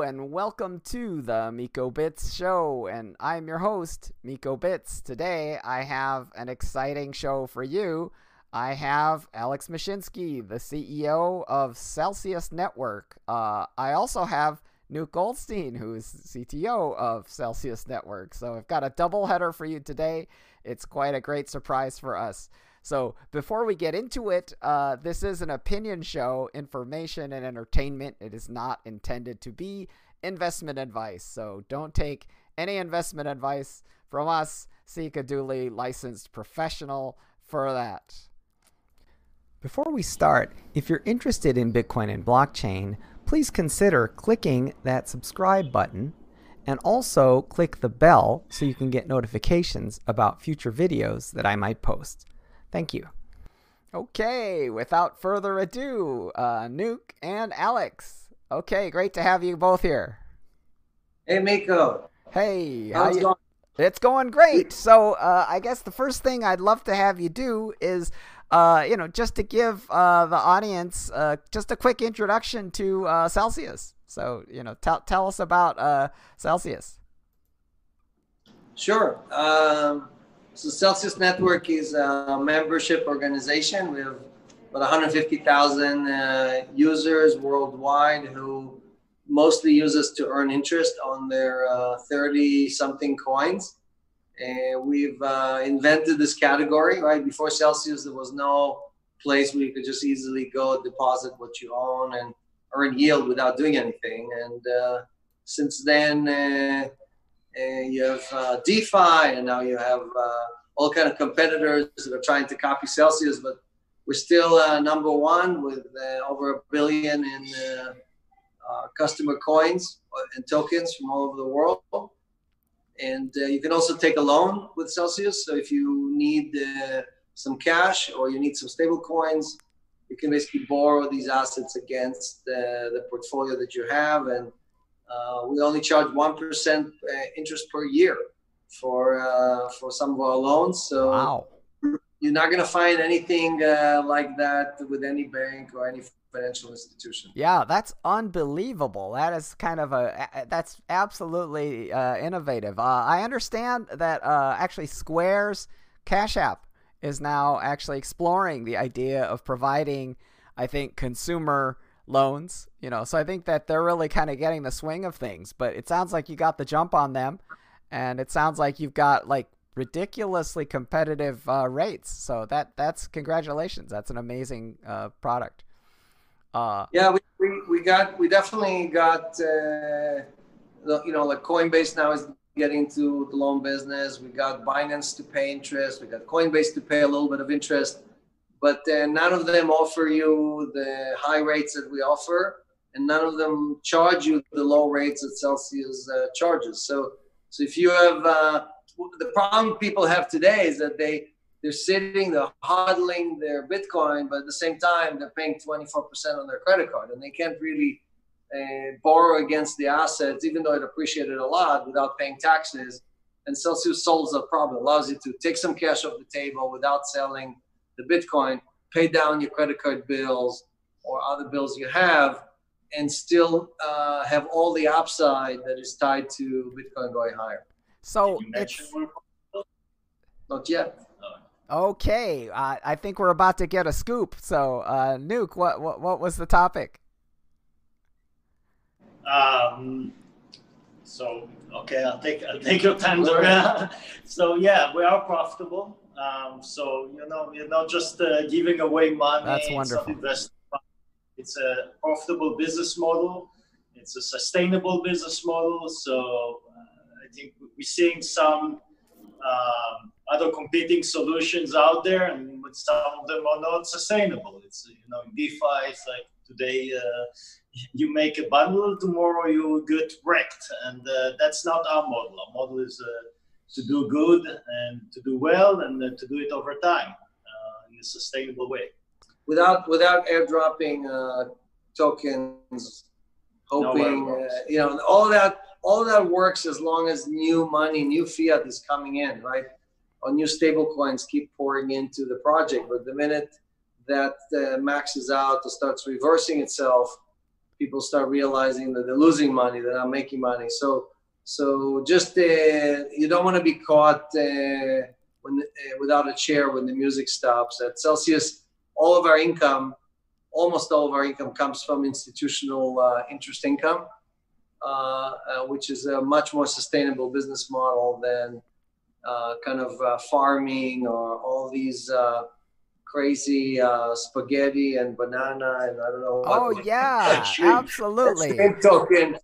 And welcome to the Miko Bits show and I'm your host Miko Bits. Today I have an exciting show for you. I have Alex Mashinsky, the CEO of Celsius Network. Uh, I also have Nuke Goldstein, who's CTO of Celsius Network. So I've got a double header for you today. It's quite a great surprise for us. So before we get into it, uh, this is an opinion show, information and entertainment. It is not intended to be investment advice. So don't take any investment advice from us. Seek a duly licensed professional for that. Before we start, if you're interested in Bitcoin and blockchain, please consider clicking that subscribe button and also click the bell so you can get notifications about future videos that I might post. Thank you. Okay, without further ado, uh, Nuke and Alex. Okay, great to have you both here. Hey, Miko. Hey, how's it going? It's going great. So, uh, I guess the first thing I'd love to have you do is, uh, you know, just to give uh, the audience uh, just a quick introduction to uh, Celsius. So, you know, tell tell us about uh, Celsius. Sure. Um, so Celsius Network is a membership organization. We have about 150,000 uh, users worldwide who mostly use us to earn interest on their 30 uh, something coins. And we've uh, invented this category, right? Before Celsius, there was no place where you could just easily go deposit what you own and earn yield without doing anything. And uh, since then, uh, and you have uh, DeFi, and now you have uh, all kind of competitors that are trying to copy Celsius, but we're still uh, number one with uh, over a billion in uh, uh, customer coins and tokens from all over the world. And you can also take a loan with Celsius. So if you need some cash or you need some stable coins, you can basically borrow these assets against the, the portfolio that you have and uh, we only charge 1% uh, interest per year for uh, for some of our loans. So wow. you're not going to find anything uh, like that with any bank or any financial institution. Yeah, that's unbelievable. That is kind of a that's absolutely uh, innovative. Uh, I understand that uh, actually Square's Cash App is now actually exploring the idea of providing, I think, consumer loans, you know. So I think that they're really kind of getting the swing of things. But it sounds like you got the jump on them, and it sounds like you've got like ridiculously competitive uh, rates. So that that's congratulations. That's an amazing uh, product. Uh, yeah, we, we, we got we definitely got uh, you know like Coinbase now is getting to the loan business. We got Binance to pay interest. We got Coinbase to pay a little bit of interest but uh, none of them offer you the high rates that we offer, and none of them charge you the low rates that Celsius uh, charges. So, so if you have uh, the problem people have today is that they they're sitting, they're hodling their Bitcoin, but at the same time they're paying 24% on their credit card, and they can't really uh, borrow against the assets, even though it appreciated a lot, without paying taxes. And Celsius solves that problem, allows you to take some cash off the table without selling the Bitcoin, pay down your credit card bills or other bills you have, and still uh, have all the upside that is tied to Bitcoin going higher. So it's not yet. Okay, uh, I think we're about to get a scoop. So, uh, Nuke, what, what what was the topic? Um. So okay, I'll take I'll take your time. so yeah, we are profitable. Um, so you know, you're not just uh, giving away money. That's wonderful. It's a profitable business model. It's a sustainable business model. So uh, I think we're seeing some um, other competing solutions out there, and some of them are not sustainable. It's you know, DeFi, it's like today uh, you make a bundle, tomorrow you get wrecked, and uh, that's not our model. Our model is uh, to do good and to do well and to do it over time uh, in a sustainable way. Without without airdropping uh, tokens, hoping no uh, you know all that all that works as long as new money, new fiat is coming in, right? Or new stable coins keep pouring into the project. But the minute that uh, maxes out or starts reversing itself, people start realizing that they're losing money, they're not making money. So so just uh, you don't want to be caught uh, when uh, without a chair when the music stops. At Celsius, all of our income, almost all of our income, comes from institutional uh, interest income, uh, uh, which is a much more sustainable business model than kind of farming or all these crazy uh, spaghetti and banana and I don't know. Oh yeah, absolutely. token.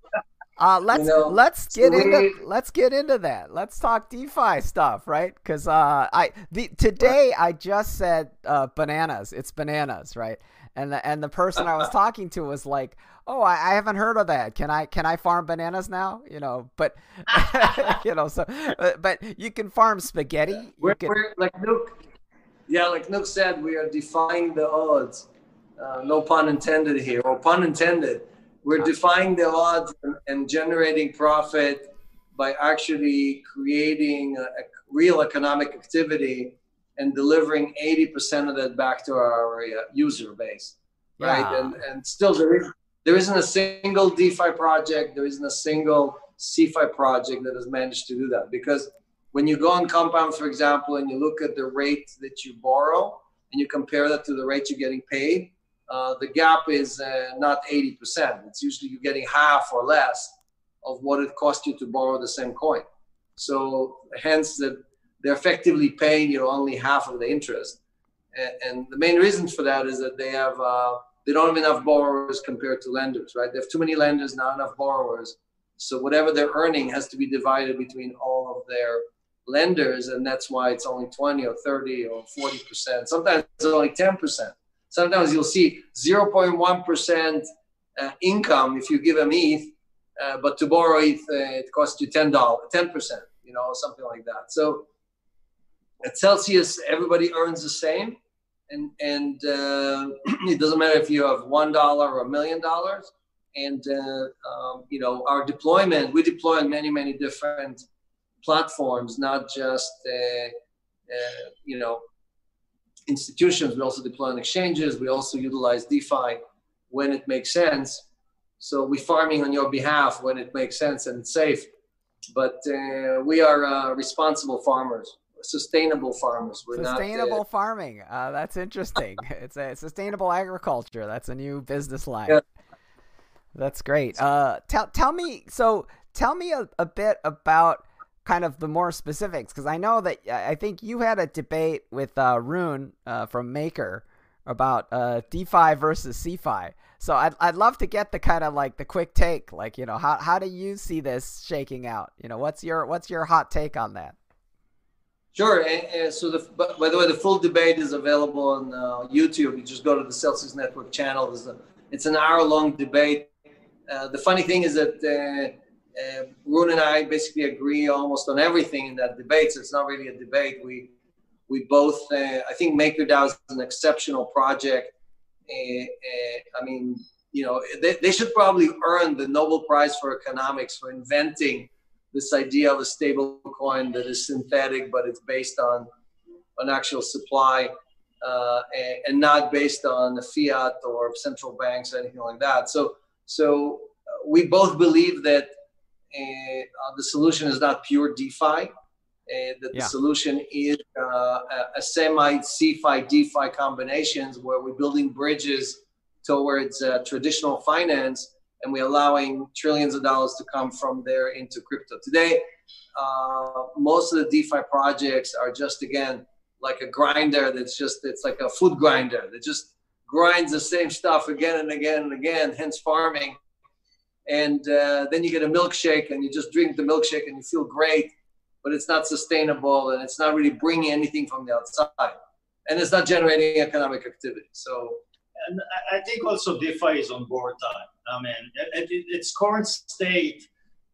Uh, let's you know, let's get so into we, let's get into that. Let's talk DeFi stuff, right? Because uh, I the today I just said uh, bananas. It's bananas, right? And the and the person I was talking to was like, "Oh, I, I, haven't heard of that. Can I can I farm bananas now? You know, but you know, so uh, but you can farm spaghetti. We're, can, we're like Nuke, yeah, like Nuke said, we are defying the odds. Uh, no pun intended here, or pun intended we're defying the odds and generating profit by actually creating a, a real economic activity and delivering 80% of that back to our uh, user base right yeah. and and still there is there isn't a single defi project there isn't a single CeFi project that has managed to do that because when you go on compound for example and you look at the rate that you borrow and you compare that to the rate you're getting paid uh, the gap is uh, not 80%. It's usually you're getting half or less of what it cost you to borrow the same coin. So hence that they're effectively paying you only half of the interest. And, and the main reason for that is that they have uh, they don't have enough borrowers compared to lenders, right? They have too many lenders, not enough borrowers. So whatever they're earning has to be divided between all of their lenders, and that's why it's only 20 or 30 or 40 percent. Sometimes it's only 10 percent. Sometimes you'll see 0.1% uh, income if you give them ETH, uh, but to borrow ETH, uh, it costs you $10, 10%, you know, something like that. So at Celsius, everybody earns the same. And, and uh, it doesn't matter if you have $1 or a million dollars. And, uh, um, you know, our deployment, we deploy on many, many different platforms, not just, uh, you know, institutions. We also deploy on exchanges. We also utilize DeFi when it makes sense. So we're farming on your behalf when it makes sense and it's safe. But uh, we are uh, responsible farmers, sustainable farmers. We're sustainable not, uh, farming. Uh, that's interesting. it's a sustainable agriculture. That's a new business line. Yeah. That's great. Uh, tell tell me so. Tell me a, a bit about kind of the more specifics because I know that I think you had a debate with uh, Rune uh, from Maker about uh, DeFi versus CeFi. So I'd, I'd love to get the kind of like the quick take, like you know how how do you see this shaking out? You know what's your what's your hot take on that? Sure. So the by the way, the full debate is available on uh, YouTube. You just go to the Celsius Network channel. It's, a, it's an hour long debate. Uh, the funny thing is that uh, uh, Rune and I basically agree almost on everything in that debate. So it's not really a debate. We we both uh, I think MakerDAO is an exceptional project. Uh, uh, I mean, you know, they, they should probably earn the Nobel Prize for economics for inventing this idea of a stable coin that is synthetic, but it's based on an actual supply uh, and, and, not based on the fiat or central banks or anything like that. So, so we both believe that uh, the solution is not pure DeFi. Uh, that yeah. the solution is uh, a, a semi CeFi DeFi combinations where we're building bridges towards uh, traditional finance and we're allowing trillions of dollars to come from there into crypto. Today, uh, most of the DeFi projects are just again like a grinder that's just it's like a food grinder that just grinds the same stuff again and again and again, hence farming and uh, then you get a milkshake and you just drink the milkshake and you feel great but it's not sustainable and it's not really bringing anything from the outside. And it's not generating economic activity. So and i think also defi is on board time. I mean at its current state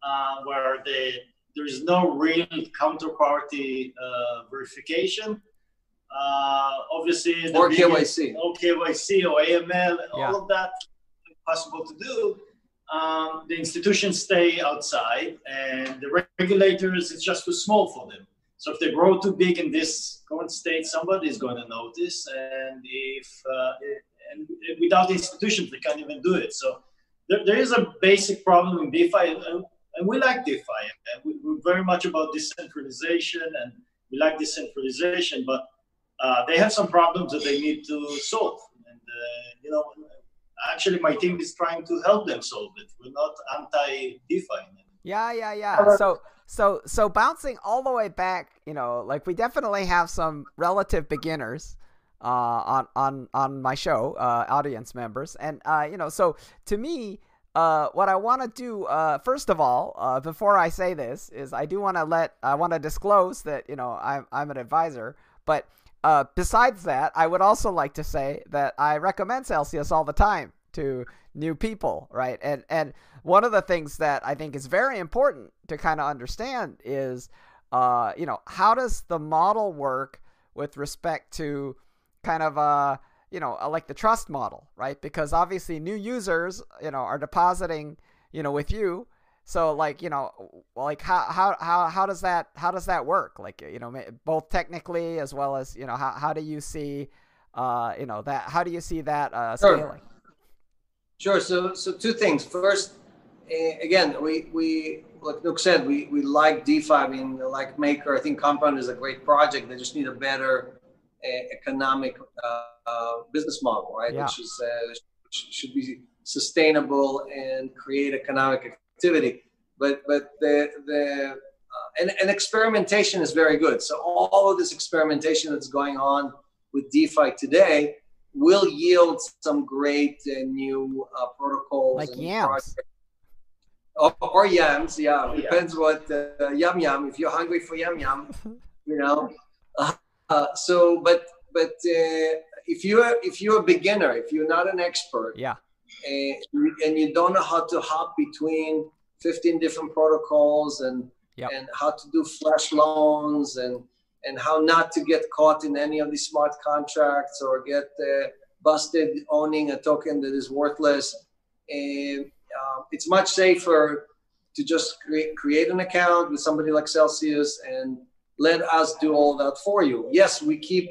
uh, where the, there's no real counterparty uh, verification. Uh, obviously or KYC, or KYC or AML, yeah. all of that possible to do um, the institutions stay outside and the regulators it's just too small for them so if they grow too big in this current state somebody is going to notice and if uh, and without institutions they can't even do it so there, there is a basic problem in DeFi, and, and we like DeFi. And we, we're very much about decentralization, and we like decentralization, but uh, they have some problems that they need to solve. And uh, you know, actually, my team is trying to help them solve it. We're not anti DeFi. Yeah, yeah, yeah. So, so, so bouncing all the way back, you know, like we definitely have some relative beginners uh, on on on my show, uh, audience members, and uh, you know, so to me, uh, what I want to do, uh, first of all, uh, before I say this, is I do want to let I want to disclose that you know I'm I'm an advisor, but uh, besides that, I would also like to say that I recommend Celsius all the time to new people, right? And and one of the things that I think is very important to kind of understand is, uh, you know, how does the model work with respect to kind of uh you know uh, like the trust model right? Because obviously new users you know are depositing you know with you. So like you know like how how how, how does that how does that work? Like you know both technically as well as you know how, how do you see uh you know that how do you see that uh scaling? sure, sure. so so two things first uh, again we we like Nuke said we we like defi i mean like maker i think compound is a great project they just need a better economic uh, uh, business model, right? Yeah. Which is uh, should be sustainable and create economic activity. But but the the uh, and, and experimentation is very good. So all of this experimentation that's going on with DeFi today will yield some great uh, new uh, protocols like yams. Or, or, yams, yeah. yeah. Depends what uh, yum yum. If you're hungry for yum yum, you know, uh, so, but but uh, if you're if you're a beginner, if you're not an expert, yeah, and, and you don't know how to hop between 15 different protocols and yep. and how to do flash loans and and how not to get caught in any of these smart contracts or get uh, busted owning a token that is worthless. And uh, it's much safer to just create, create an account with somebody like Celsius and let us do all that for you. Yes, we keep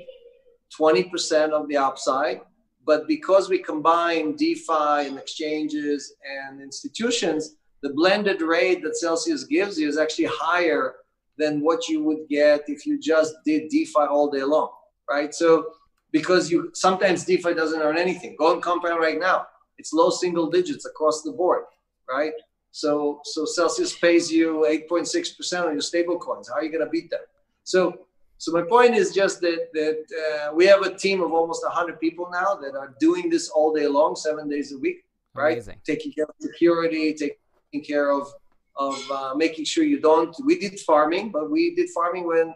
20% of the upside, but because we combine DeFi and exchanges and institutions, the blended rate that Celsius gives you is actually higher than what you would get if you just did DeFi all day long, right? So because you sometimes DeFi doesn't earn anything. Go and compound right now. It's low single digits across the board, right? So so Celsius pays you 8.6% on your stable coins. How are you going to beat that? So, so my point is just that that uh, we have a team of almost 100 people now that are doing this all day long, seven days a week, right? Amazing. Taking care of security, taking care of of uh, making sure you don't. We did farming, but we did farming when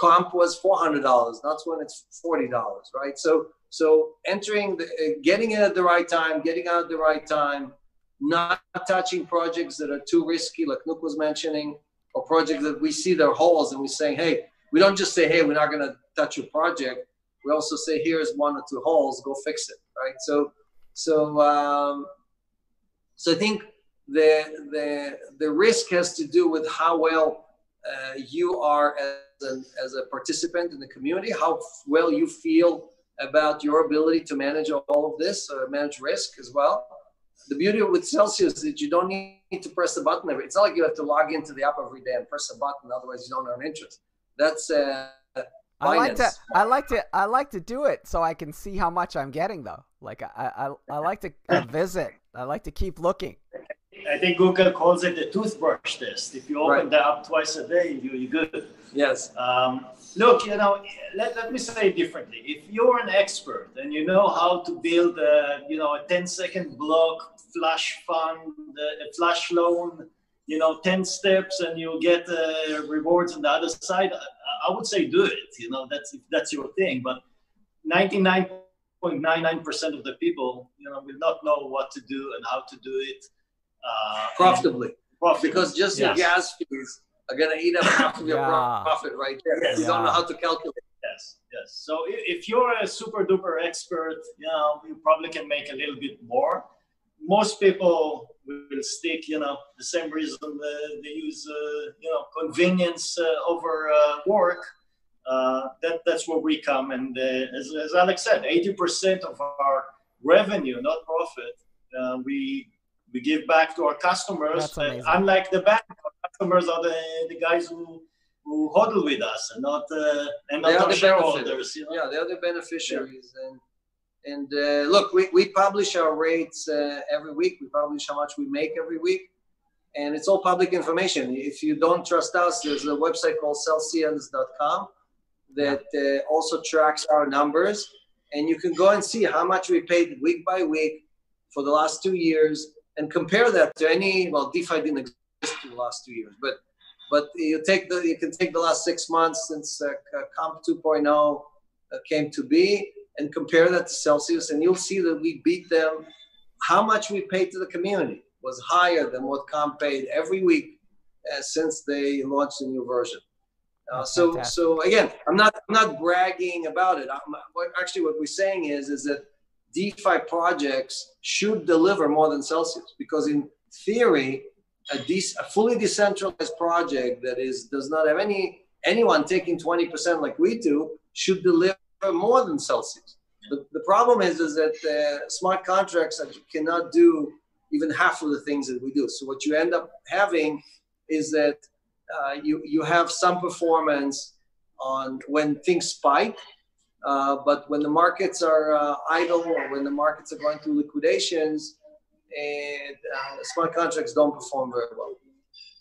comp was four hundred dollars, not when it's forty dollars, right? So so entering the, uh, getting in at the right time, getting out at the right time, not touching projects that are too risky, like Nuke was mentioning, or projects that we see their holes and we say, hey, we don't just say, hey, we're not going to touch your project. We also say, here's one or two holes, go fix it, right? So, so, um, so I think the the the risk has to do with how well uh, you are as a, as a participant in the community, how well you feel about your ability to manage all of this, uh, manage risk as well the beauty with Celsius is that you don't need to press the button every. It's not like you have to log into the app every day and press a button, otherwise you don't earn interest. That's uh, I like to I like to I like to do it so I can see how much I'm getting though. Like I I, I like to visit. I like to keep looking. I think Google calls it the toothbrush test. If you open right. the app twice a day, you, you're good. Yes. Um, look, you know, let, let me say it differently. If you're an expert and you know how to build a, you know, a 10 second block flash fund, a flash loan, you know, 10 steps and you'll get uh, rewards on the other side, I, I would say do it. You know, that's if that's your thing. But 99.99% of the people, you know, will not know what to do and how to do it. Uh, profitably. profitably. Because just yes. the gas fees are going to eat up half of your yeah. profit right there. Yes. You don't know how to calculate. Yes, yes. So if you're a super duper expert, you know, you probably can make a little bit more most people will stick, you know, the same reason uh, they use, uh, you know, convenience uh, over uh, work. Uh, that that's where we come, and uh, as, as Alex said, eighty percent of our revenue, not profit, we We give back to our customers. Uh, unlike the bank, our customers are the, the guys who who hodl with us and not uh, and not our shareholders. You know? Yeah, the other beneficiaries. Yeah. And and uh, look, we, we publish our rates uh, every week. We publish how much we make every week, and it's all public information. If you don't trust us, there's a website called celsius.com that uh, also tracks our numbers, and you can go and see how much we paid week by week for the last two years and compare that to any well DeFi didn't exist for the last two years, but but you take the you can take the last six months since uh, Comp 2.0 uh, came to be and compare that to Celsius, and you'll see that we beat them. How much we paid to the community was higher than what Comp paid every week uh, since they launched the new version. Uh, so, Fantastic. so again, I'm not I'm not bragging about it. I'm, actually, what we're saying is is that DeFi projects should deliver more than Celsius because in theory, a, de- a fully decentralized project that is does not have any anyone taking 20% like we do should deliver more than Celsius. The, the problem is is that uh, smart contracts cannot do even half of the things that we do. So what you end up having is that uh, you you have some performance on when things spike uh, but when the markets are uh, idle or when the markets are going through liquidations, and uh, smart contracts don't perform very well.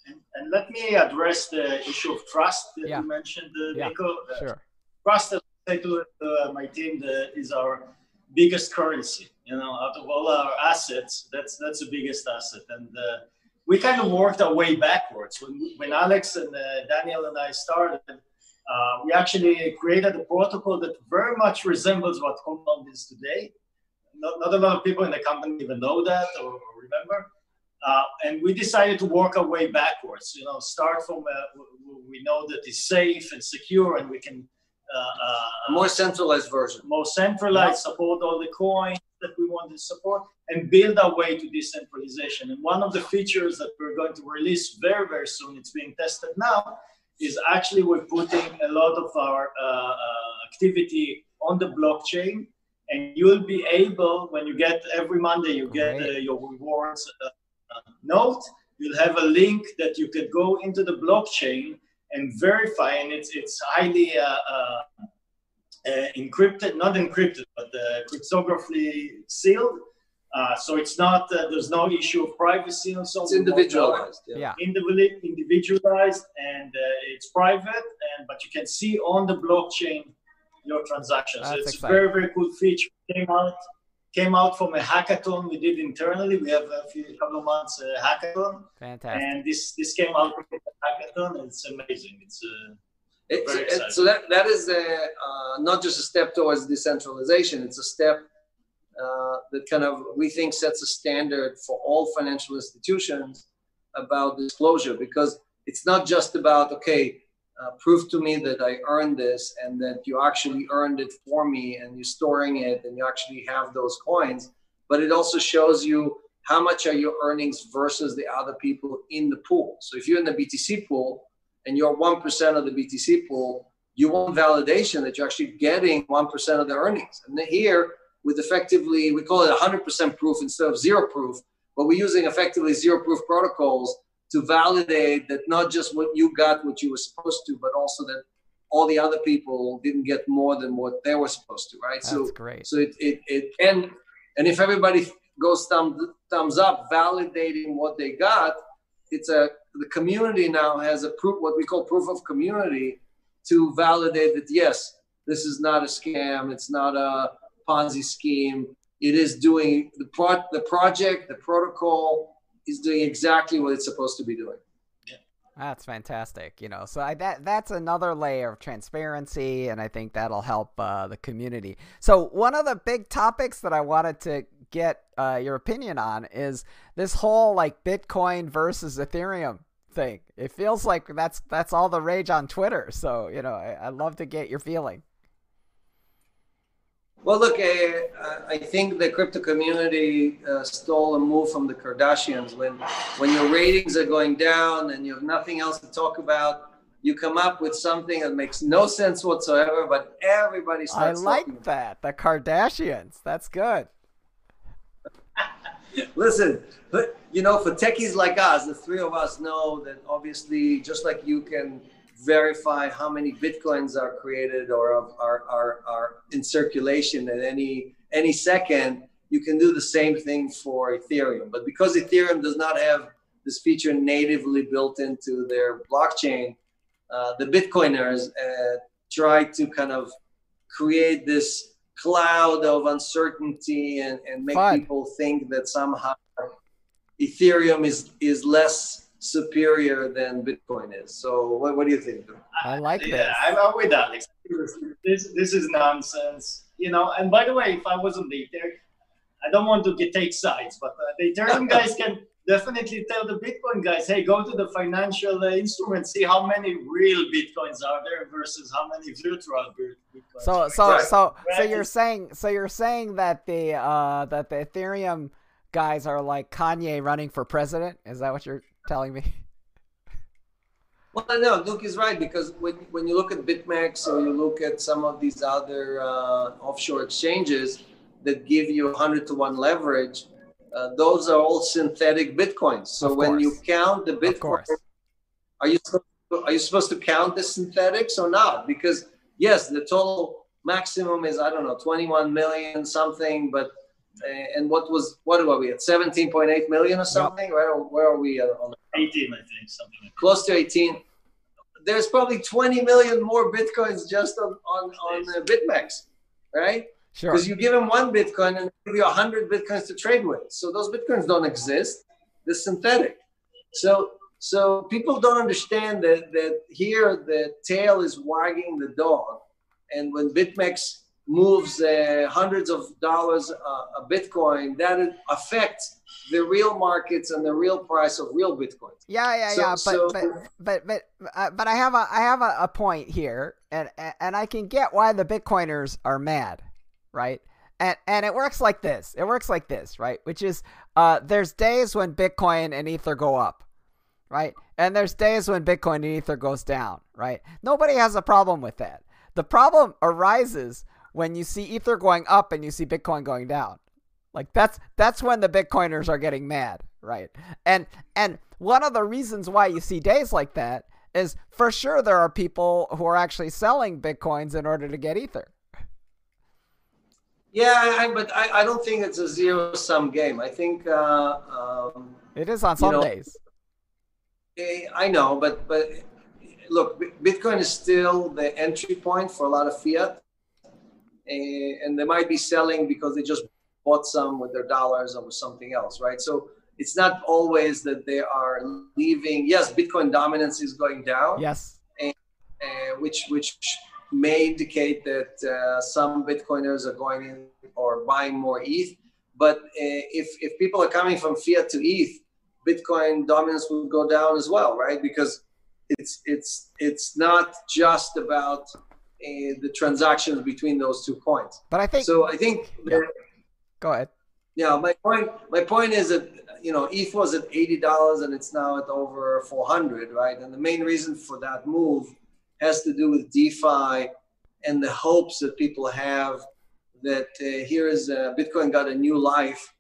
And, and, let me address the issue of trust that yeah. you mentioned, uh, yeah, Nico. Sure. Trust, as I say to uh, my team, the, is our biggest currency. You know, out of all our assets, that's that's the biggest asset, and we kind of worked our way backwards. When when Alex and Daniel and I started uh, we actually created a protocol that very much resembles what Compound is today. Not, not a lot of people in the company even know that or, or remember. Uh, and we decided to work our way backwards. You know, start from uh, we know that it's safe and secure, and we can uh, uh more centralized version, more centralized, support all the coins that we want to support, and build our way to decentralization. And one of the features that we're going to release very very soon, it's being tested now, is actually we're putting a lot of our uh, uh, activity on the blockchain and you'll be able when you get every monday you get uh, your rewards uh, uh, note you'll have a link that you can go into the blockchain and verify and it's it's highly uh, encrypted not encrypted but cryptographically sealed uh, so it's not uh, there's no issue of privacy and so it's individualized yeah, individualized and uh, it's private and but you can see on the blockchain your transactions. That's it's exciting. very very cool feature. Came out came out from a hackathon we did internally. We have a few couple of months uh, hackathon. Fantastic. And this this came out from the hackathon it's amazing. It's uh, it's, it's, so that that is a, uh, not just a step towards decentralization. It's a step uh, that kind of we think sets a standard for all financial institutions about disclosure because it's not just about okay uh, prove to me that i earned this and that you actually earned it for me and you're storing it and you actually have those coins but it also shows you how much are your earnings versus the other people in the pool. So if you're in the btc pool and you're 1% of the btc pool you want validation that you're actually getting 1% of the earnings. And here with effectively, we call it 100% proof instead of zero proof, but we're using effectively zero proof protocols to validate that not just what you got, what you were supposed to, but also that all the other people didn't get more than what they were supposed to, right? That's so, great. So it, it, it and, and if everybody goes thumb, thumbs up, validating what they got, it's a, the community now has a proof, what we call proof of community to validate that, yes, this is not a scam. It's not a, Ponzi scheme. It is doing the pro- the project, the protocol is doing exactly what it's supposed to be doing. That's fantastic. You know, so I, that that's another layer of transparency, and I think that'll help uh, the community. So one of the big topics that I wanted to get uh, your opinion on is this whole like Bitcoin versus Ethereum thing. It feels like that's that's all the rage on Twitter. So you know, I, I'd love to get your feeling. Well, look, uh, I think the crypto community uh, stole a move from the Kardashians. When, when your ratings are going down and you have nothing else to talk about, you come up with something that makes no sense whatsoever, but everybody starts. I like that. The Kardashians. That's good. Listen, but you know, for techies like us, the three of us know that obviously, just like you can verify how many bitcoins are created or are, are, are in circulation at any any second, you can do the same thing for Ethereum. But because Ethereum does not have this feature natively built into their blockchain, uh, the Bitcoiners uh, try to kind of create this cloud of uncertainty and, and make people think that somehow Ethereum is is less superior than Bitcoin is. So what, what do you think? I like yeah, this. I'm with Alex. This this is nonsense. You know, and by the way, if I wasn't the Ethereum, I don't want to get take sides, but uh, the Ethereum guys can definitely tell the Bitcoin guys, hey, go to the financial uh, instruments, see how many real Bitcoins are there versus how many virtual Bitcoins. So, so, right. so, so you're saying, so you're saying that the uh, that the Ethereum guys are like Kanye running for president? Is that what you're telling me? Well, no, Luke is right because when, when you look at BitMEX or you look at some of these other uh, offshore exchanges that give you 100 to 1 leverage, uh, those are all synthetic bitcoins. So when you count the bitcoin, are you are you supposed to count the synthetics or not? Because yes, the total maximum is I don't know 21 million something, but and what was what were we at 17.8 million or something? Yep. Where where are we on? 18, I think something. Like Close to 18. There's probably 20 million more bitcoins just on on on uh, BitMEX, right? Sure. Because you give them one Bitcoin and give you 100 Bitcoins to trade with. So those Bitcoins don't exist. They're synthetic. So so people don't understand that, that here the tail is wagging the dog. And when BitMEX moves uh, hundreds of dollars uh, a Bitcoin, that affects the real markets and the real price of real Bitcoin. Yeah, yeah, so, yeah. But, so, but but but uh, but I have a I have a, a point here, and and I can get why the Bitcoiners are mad right? And and it works like this. It works like this, right? Which is uh, there's days when Bitcoin and Ether go up, right? And there's days when Bitcoin and Ether goes down, right? Nobody has a problem with that. The problem arises when you see Ether going up and you see Bitcoin going down. Like that's that's when the Bitcoiners are getting mad, right? And and one of the reasons why you see days like that is for sure there are people who are actually selling Bitcoins in order to get Ether, yeah, I, but I, I don't think it's a zero sum game. I think uh, um, it is on some know, days. Eh, I know, but but look, Bitcoin is still the entry point for a lot of fiat, and they might be selling because they just bought some with their dollars or with something else, right? So it's not always that they are leaving. Yes, Bitcoin dominance is going down. Yes, and, uh, which which may indicate that uh, some Bitcoiners are going in or buying more ETH. But uh, if, if people are coming from fiat to ETH, Bitcoin dominance will go down as well, right? Because it's it's it's not just about the transactions between those two coins. But I think so. I think. Yeah. Go ahead. Yeah, my point. My point is that you know ETH was at eighty dollars and it's now at over four hundred, right? And the main reason for that move has to do with DeFi and the hopes that people have that uh, here is uh, Bitcoin got a new life,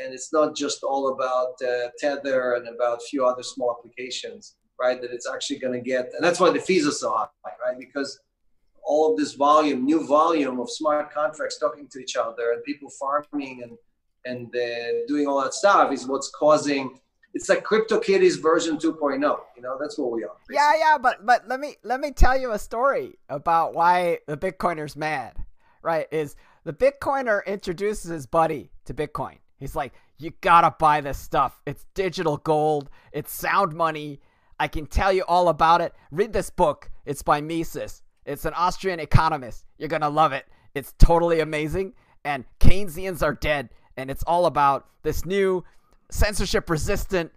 and it's not just all about uh, Tether and about a few other small applications, right? That it's actually going to get, and that's why the fees are so high, right? Because all of this volume, new volume of smart contracts talking to each other and people farming and and uh, doing all that stuff is what's causing it's like CryptoKitties version 2.0. You know, that's what we are. Basically. Yeah, yeah, but but let me let me tell you a story about why the Bitcoiner's mad. Right? Is the Bitcoiner introduces his buddy to Bitcoin. He's like, "You gotta buy this stuff. It's digital gold. It's sound money. I can tell you all about it. Read this book. It's by Mises. It's an Austrian economist. You're gonna love it. It's totally amazing. And Keynesians are dead. And it's all about this new censorship resistant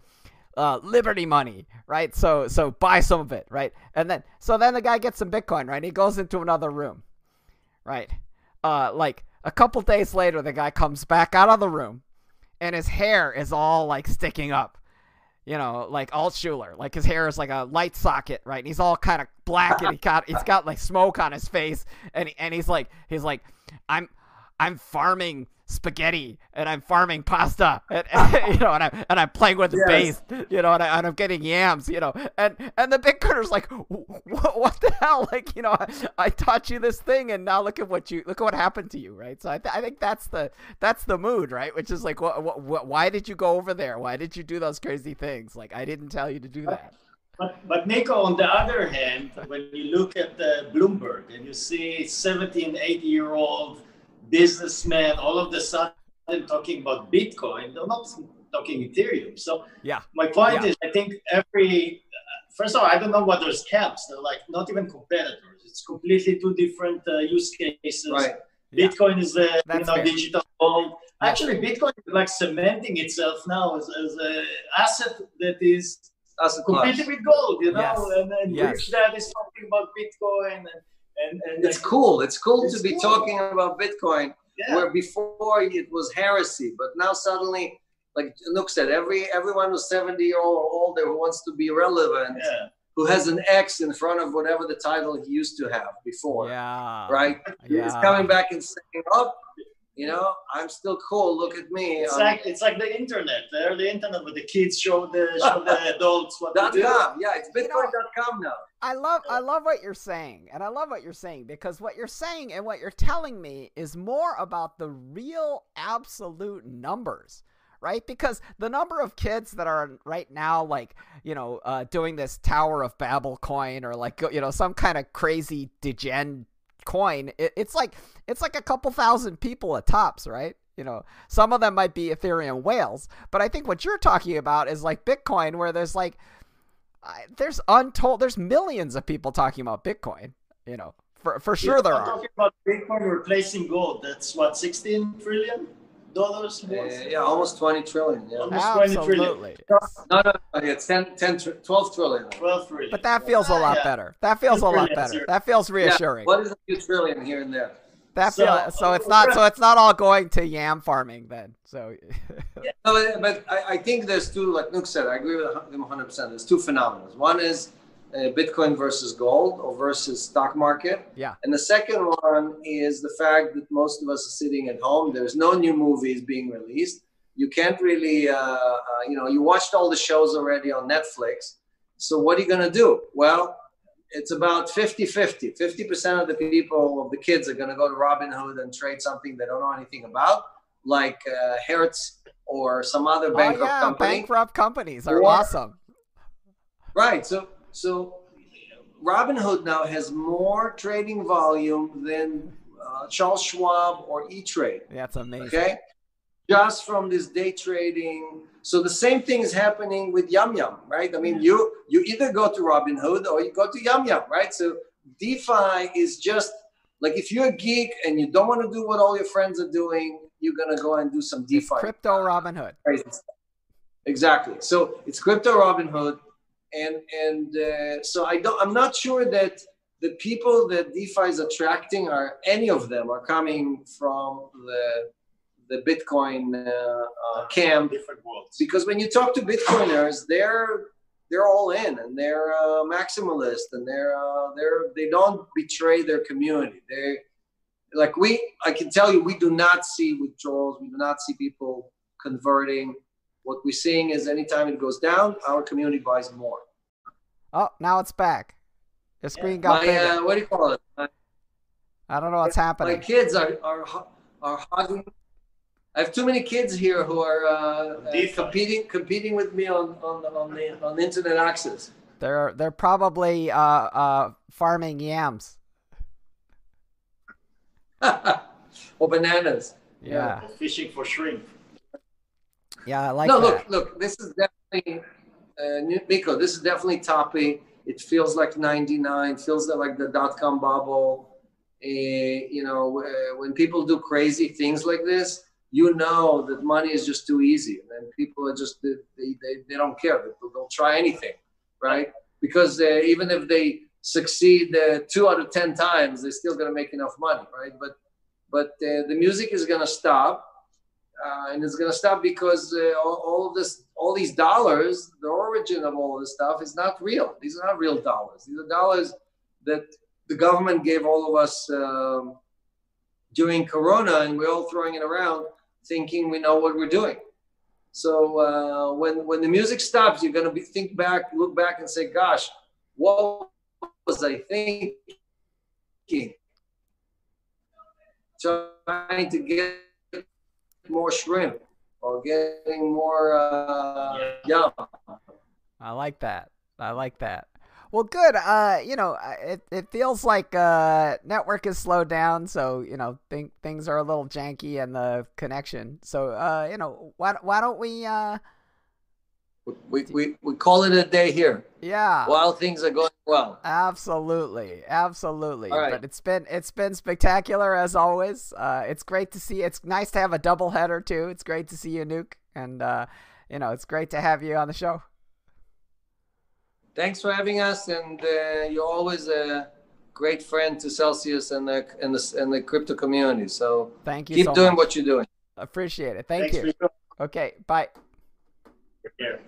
uh, liberty money, right? So so buy some of it, right? And then so then the guy gets some Bitcoin, right? He goes into another room, right? Uh, like a couple days later, the guy comes back out of the room, and his hair is all like sticking up, you know, like Alt Schuler. Like his hair is like a light socket, right? And he's all kind of black, and he got he's got like smoke on his face, and and he's like he's like I'm I'm farming spaghetti and I'm farming pasta and, and you know and I'm and I'm playing with the Yes. base you know and, I, and I'm getting yams you know and and the Bitcoiner's like what, what the hell? Like you know I, I taught you this thing and now look at what you look at what happened to you right? So I, th- I think that's the that's the mood right? Which is like what, what, what why did you go over there? Why did you do those crazy things? Like I didn't tell you to do that. But, but Nico, on the other hand, when you look at uh, Bloomberg and you see 17, 80 year old businessmen all of the sudden talking about Bitcoin, they're not talking Ethereum. So yeah my point Yeah. is, I think every first of all, I don't know what those camps. They're like not even competitors. It's completely two different uh, use cases. Right. Yeah. Bitcoin is the you know fair. digital gold. Actually, Bitcoin is like cementing itself now as, as an asset that is That's a class. competing with gold. You know, Yes. and, and Yes. Rich Dad is talking about Bitcoin and and, and It's cool. It's cool It's to be cool. talking about Bitcoin, Yeah. where before it was heresy, but now suddenly, like Nuke said, every everyone who's 70 year old or older who wants to be relevant, yeah. who has an X in front of whatever the title he used to have before, yeah right? yeah He's coming back and saying, "Oh, you know, I'm still cool. Look at me." It's I'm like it's like the internet. The early internet where the kids show the show the adults what dot to do. com. Yeah, it's Bitcoin.com now. I love I love what you're saying, and I love what you're saying because what you're saying and what you're telling me is more about the real absolute numbers, right? Because the number of kids that are right now, like you know, uh, doing this Tower of Babel coin or like you know some kind of crazy degen coin, it, it's like it's like a couple thousand people at tops, right? You know, some of them might be Ethereum whales, but I think what you're talking about is like Bitcoin, where there's like there's untold there's millions of people talking about bitcoin you know for for sure there I'm are talking about Bitcoin replacing gold. That's what 16 trillion dollars. Uh, yeah, almost 20 trillion. Yeah. Almost 20 trillion. absolutely No, no, no, it's 10, 10, 12 trillion. 12 trillion. but that feels a lot Yeah. better that feels a lot better sir. that feels Yeah, reassuring what is a few trillion here and there? that So- feel, so it's not so it's not all going to yam farming then so No, but I, I think there's two, like Nuke said, I agree with him 100%. There's two phenomena. One is Bitcoin versus gold or versus stock market. Yeah. And the second one is the fact that most of us are sitting at home. There's no new movies being released. You can't really, uh, uh, you know, you watched all the shows already on Netflix. So what are you going to do? Well, it's about 50 50. 50% of the people, of the kids, are going to go to Robinhood and trade something they don't know anything about, like uh, Hertz or some other oh bankrupt yeah company. bankrupt companies are Or- awesome Right. So so Robinhood now has more trading volume than uh, Charles Schwab or E Trade. that's amazing Okay. Just from this day trading. So the same thing is happening with Yum Yum, right? I mean, you you either go to Robinhood or you go to Yum Yum, right? So DeFi is just like if you're a geek and you don't want to do what all your friends are doing, you're gonna go and do some it's DeFi crypto robin hood crazy stuff. Exactly. So it's crypto Robinhood, and and uh, so I don't. I'm not sure that the people that DeFi is attracting are any of them are coming from the the Bitcoin uh, uh, camp different worlds. because when you talk to Bitcoiners, they're they're all in and they're uh, maximalist and they're uh, they're they don't betray their community. They like we I can tell you we do not see withdrawals. We do not see people converting. What we're seeing is anytime it goes down, our community buys more. Oh now it's back the screen Yeah. got My bigger uh, what do you call it? My, i don't know what's happening. my kids are are are hugging. I have too many kids here who are uh, uh, competing competing with me on on the, on the on internet access. they're they're probably uh uh farming yams or bananas. yeah Fishing for shrimp. yeah i like no, that look, look. This is definitely uh, Miko. This is definitely toppy. It feels like '99. Feels like the dot com bubble. Uh, you know, uh, when people do crazy things like this, you know that money is just too easy, and then people are just they they, they don't care. They'll, they'll try anything, right? Because uh, even if they succeed uh, two out of ten times, they're still gonna make enough money, right? But but uh, the music is gonna stop uh, and it's going to stop because uh, all, all of this, all these dollars, the origin of all this stuff is not real. These are not real dollars. These are dollars that the government gave all of us um, during Corona, and we're all throwing it around thinking we know what we're doing. So uh, when when the music stops, you're gonna be think back, look back, and say, "Gosh, what was I thinking?" Trying to get more shrimp or getting more uh, yum. I like that. I like that. Well, good. Uh, you know, it, it feels like uh, network is slowed down, so you know, think things are a little janky and the connection. So, uh, you know, why why don't we uh, we, we we call it a day here. Yeah. While things are going well. Absolutely, absolutely. All right. But it's been it's been spectacular as always. Uh, it's great to see. It's nice to have a double header too. It's great to see you, Nuke, and uh, you know, it's great to have you on the show. Thanks for having us, and uh, you're always a great friend to Celsius and the and the and the crypto community. So thank you. Keep so doing much. what you're doing. Appreciate it. Thank Thanks you. for your- Okay. Bye. Take care.